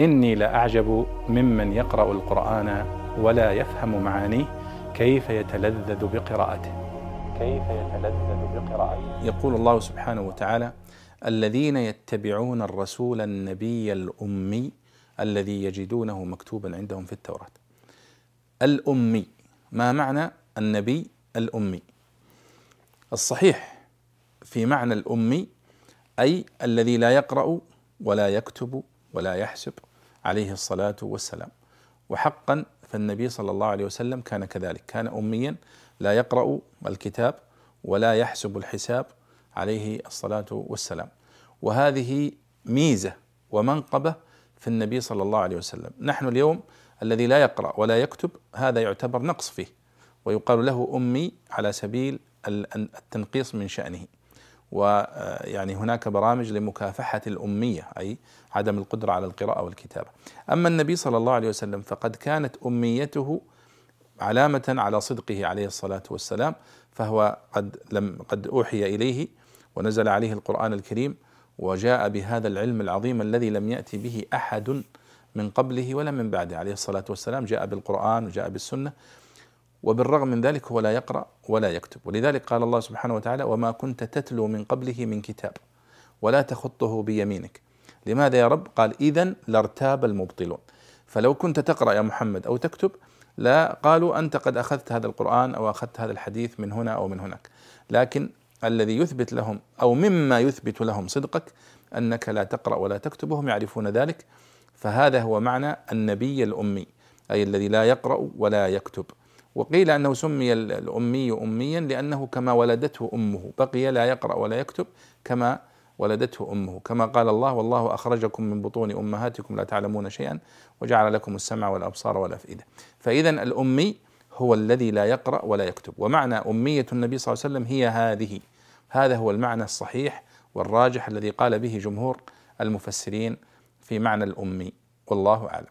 إني لأعجب ممن يقرأ القرآن ولا يفهم معانيه كيف يتلذذ بقراءته. كيف يتلذذ بقراءته. يقول الله سبحانه وتعالى الذين يتبعون الرسول النبي الأمي الذي يجدونه مكتوبا عندهم في التوراة. الأمي ما معنى النبي الأمي؟ الصحيح في معنى الأمي أي الذي لا يقرأ ولا يكتب ولا يحسب. عليه الصلاة والسلام. وحقا فالنبي صلى الله عليه وسلم كان كذلك. كان أميا لا يقرأ الكتاب ولا يحسب الحساب عليه الصلاة والسلام. وهذه ميزة ومنقبة في النبي صلى الله عليه وسلم. نحن اليوم الذي لا يقرأ ولا يكتب هذا يعتبر نقص فيه ويقال له أمي على سبيل التنقيص من شأنه. ويعني هناك برامج لمكافحة الأمية أي عدم القدرة على القراءة والكتابة. أما النبي صلى الله عليه وسلم فقد كانت أميته علامة على صدقه عليه الصلاة والسلام فهو قد لم قد أوحي إليه ونزل عليه القرآن الكريم وجاء بهذا العلم العظيم الذي لم يأتي به أحد من قبله ولا من بعده. عليه الصلاة والسلام جاء بالقرآن وجاء بالسنة وبالرغم من ذلك هو لا يقرأ ولا يكتب. ولذلك قال الله سبحانه وتعالى وما كنت تتلو من قبله من كتاب ولا تخطه بيمينك. لماذا يا رب؟ قال إذا لارتاب المبطلون. فلو كنت تقرأ يا محمد أو تكتب لا قالوا أنت قد أخذت هذا القرآن أو أخذت هذا الحديث من هنا أو من هناك. لكن الذي يثبت لهم أو مما يثبت لهم صدقك أنك لا تقرأ ولا تكتب وهم يعرفون ذلك. فهذا هو معنى النبي الأمي أي الذي لا يقرأ ولا يكتب. وقيل أنه سمي الأمي اميا لأنه كما ولدته أمه. بقي لا يقرأ ولا يكتب كما ولدته أمه. كما قال الله والله أخرجكم من بطون أمهاتكم لا تعلمون شيئا وجعل لكم السمع والأبصار والأفئدة. فاذا الأمي هو الذي لا يقرأ ولا يكتب. ومعنى أمية النبي صلى الله عليه وسلم هي هذه. هذا هو المعنى الصحيح والراجح الذي قال به جمهور المفسرين في معنى الأمي. والله أعلم.